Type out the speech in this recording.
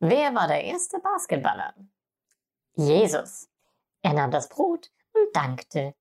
Wer war der erste Basketballer? Jesus. Er nahm das Brot und dankte